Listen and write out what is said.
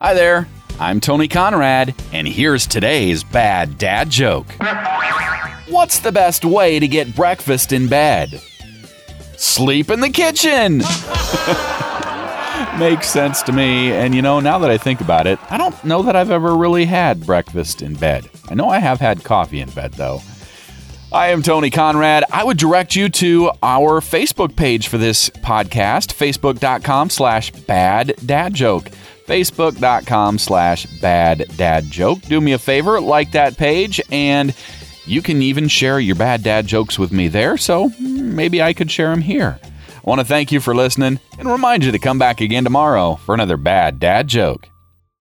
Hi there, I'm Tony Conrad, and here's today's bad dad joke. What's the best way to get breakfast in bed? Sleep in the kitchen! Makes sense to me, and you know, now that I think about it, I don't know that I've ever really had breakfast in bed. I know I have had coffee in bed, though. I am Tony Conrad. I would direct you to our Facebook page for this podcast, facebook.com slash bad dad joke facebook.com slash bad dad joke. Do me a favor, like that page, and you can even share your bad dad jokes with me there, so maybe I could share them here. I want to thank you for listening and remind you to come back again tomorrow for another bad dad joke.